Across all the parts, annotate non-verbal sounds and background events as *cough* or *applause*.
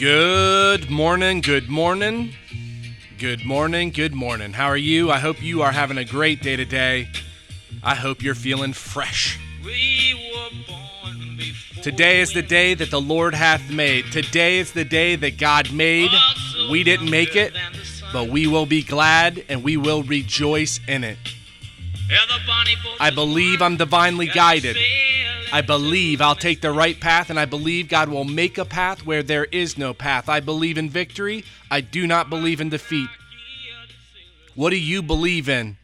Good morning, good morning, good morning, good morning. How are you? I hope you are having a great day today. I hope you're feeling fresh. Today is the day that the Lord hath made. Today is the day that God made. We didn't make it, but we will be glad and we will rejoice in it. I believe I'm divinely guided. I believe I'll take the right path, and I believe God will make a path where there is no path. I believe in victory. I do not believe in defeat. What do you believe in?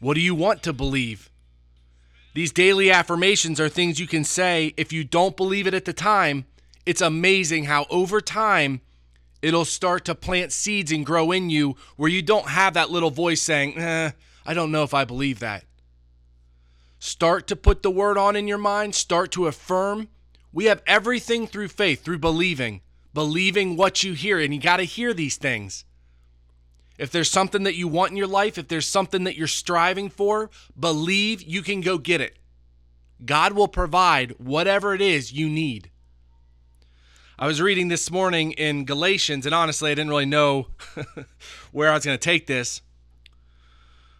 What do you want to believe? These daily affirmations are things you can say. If you don't believe it at the time, it's amazing how over time it'll start to plant seeds and grow in you where you don't have that little voice saying, eh, I don't know if I believe that. Start to put the word on in your mind, start to affirm. We have everything through faith, through believing, believing what you hear, and you got to hear these things. If there's something that you want in your life, if there's something that you're striving for, believe you can go get it. God will provide whatever it is you need. I was reading this morning in Galatians, and honestly, I didn't really know *laughs* where I was going to take this.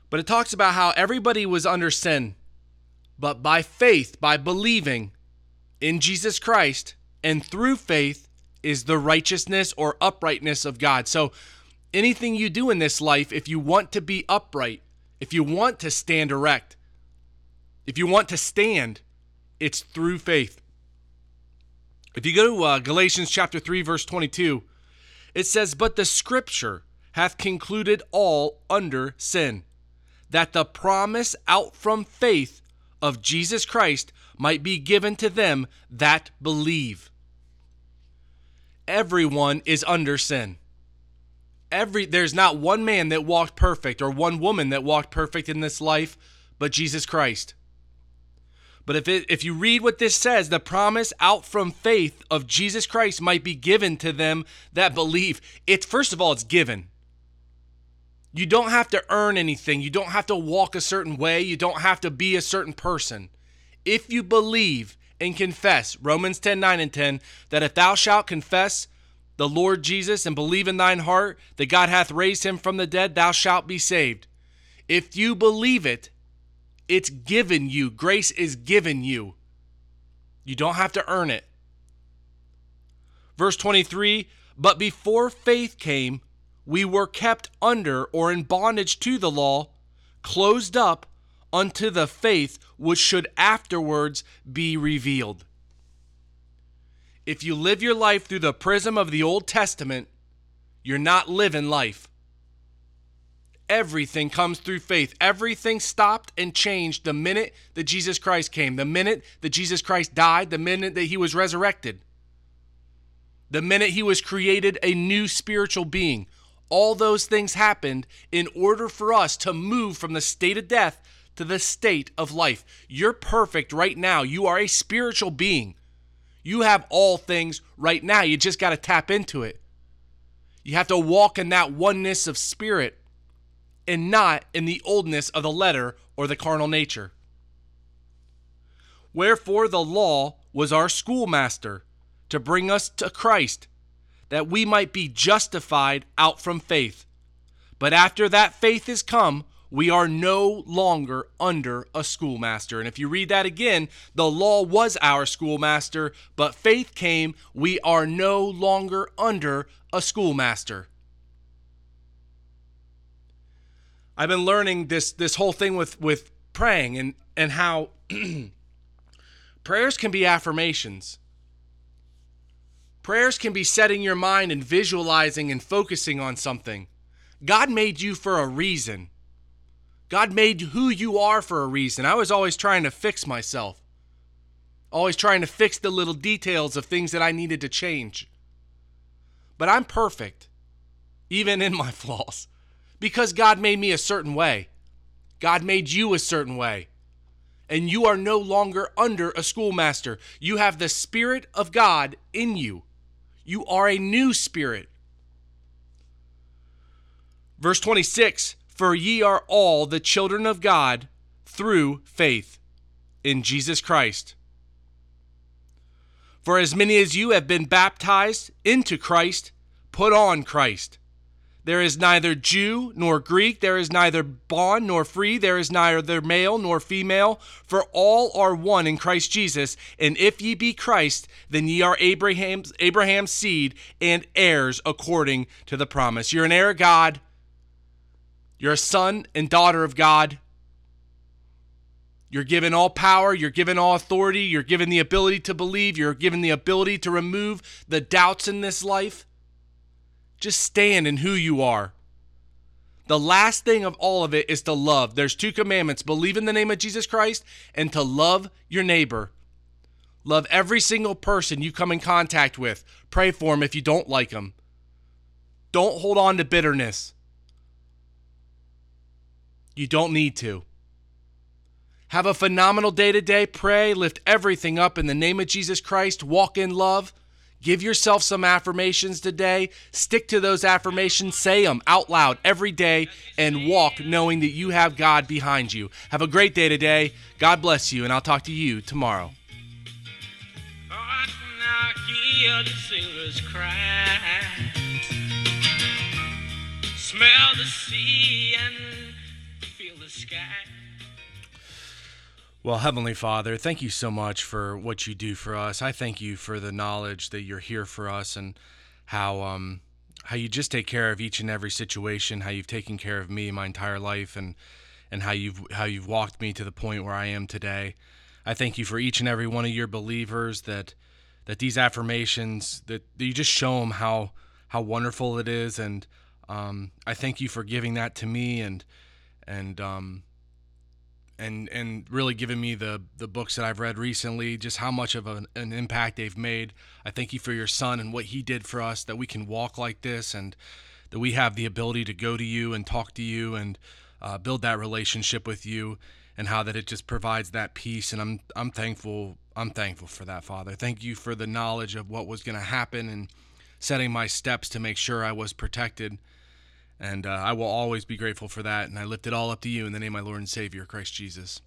But it talks about how everybody was under sin but by faith, by believing in Jesus Christ, and through faith is the righteousness or uprightness of God. So, anything you do in this life, if you want to be upright, if you want to stand erect, if you want to stand, it's through faith. If you go to uh, Galatians chapter 3 verse 22, it says, "But the scripture hath concluded all under sin, that the promise out from faith of Jesus Christ might be given to them that believe. Everyone is under sin. Every there's not one man that walked perfect or one woman that walked perfect in this life but Jesus Christ. But if it, if you read what this says, the promise out from faith of Jesus Christ might be given to them that believe. It's first of all it's given. You don't have to earn anything. You don't have to walk a certain way. You don't have to be a certain person. If you believe and confess, Romans 10 9 and 10, that if thou shalt confess the Lord Jesus and believe in thine heart that God hath raised him from the dead, thou shalt be saved. If you believe it, it's given you. Grace is given you. You don't have to earn it. Verse 23 But before faith came, we were kept under or in bondage to the law, closed up unto the faith which should afterwards be revealed. If you live your life through the prism of the Old Testament, you're not living life. Everything comes through faith. Everything stopped and changed the minute that Jesus Christ came, the minute that Jesus Christ died, the minute that he was resurrected, the minute he was created a new spiritual being all those things happened in order for us to move from the state of death to the state of life. You're perfect right now. You are a spiritual being. You have all things right now. You just got to tap into it. You have to walk in that oneness of spirit and not in the oldness of the letter or the carnal nature. Wherefore the law was our schoolmaster to bring us to Christ that we might be justified out from faith. But after that faith is come, we are no longer under a schoolmaster. And if you read that again, the law was our schoolmaster, but faith came, we are no longer under a schoolmaster. I've been learning this this whole thing with with praying and and how *clears throat* prayers can be affirmations. Prayers can be setting your mind and visualizing and focusing on something. God made you for a reason. God made who you are for a reason. I was always trying to fix myself, always trying to fix the little details of things that I needed to change. But I'm perfect, even in my *laughs* flaws, because God made me a certain way. God made you a certain way. And you are no longer under a schoolmaster. You have the Spirit of God in you. You are a new spirit. Verse 26 For ye are all the children of God through faith in Jesus Christ. For as many as you have been baptized into Christ, put on Christ. There is neither Jew nor Greek, there is neither bond nor free, there is neither male nor female, for all are one in Christ Jesus. And if ye be Christ, then ye are Abraham's Abraham's seed and heirs according to the promise. You're an heir of God. You're a son and daughter of God. You're given all power, you're given all authority, you're given the ability to believe, you're given the ability to remove the doubts in this life. Just stand in who you are. The last thing of all of it is to love. There's two commandments believe in the name of Jesus Christ and to love your neighbor. Love every single person you come in contact with. Pray for them if you don't like them. Don't hold on to bitterness. You don't need to. Have a phenomenal day today. Pray, lift everything up in the name of Jesus Christ. Walk in love. Give yourself some affirmations today. Stick to those affirmations. Say them out loud every day and walk knowing that you have God behind you. Have a great day today. God bless you, and I'll talk to you tomorrow. Smell Well, Heavenly Father, thank you so much for what you do for us. I thank you for the knowledge that you're here for us and how um, how you just take care of each and every situation, how you've taken care of me my entire life and and how you've how you've walked me to the point where I am today. I thank you for each and every one of your believers that that these affirmations that, that you just show them how how wonderful it is and um, I thank you for giving that to me and and um, and and really giving me the the books that I've read recently, just how much of an, an, impact they've made. I thank you for your son and what he did for us, that we can walk like this, and that we have the ability to go to you and talk to you and uh, build that relationship with you, and how that it just provides that peace. And I'm I'm thankful I'm thankful for that, Father. Thank you for the knowledge of what was going to happen and setting my steps to make sure I was protected. And uh, I will always be grateful for that. And I lift it all up to you in the name of my Lord and Savior, Christ Jesus.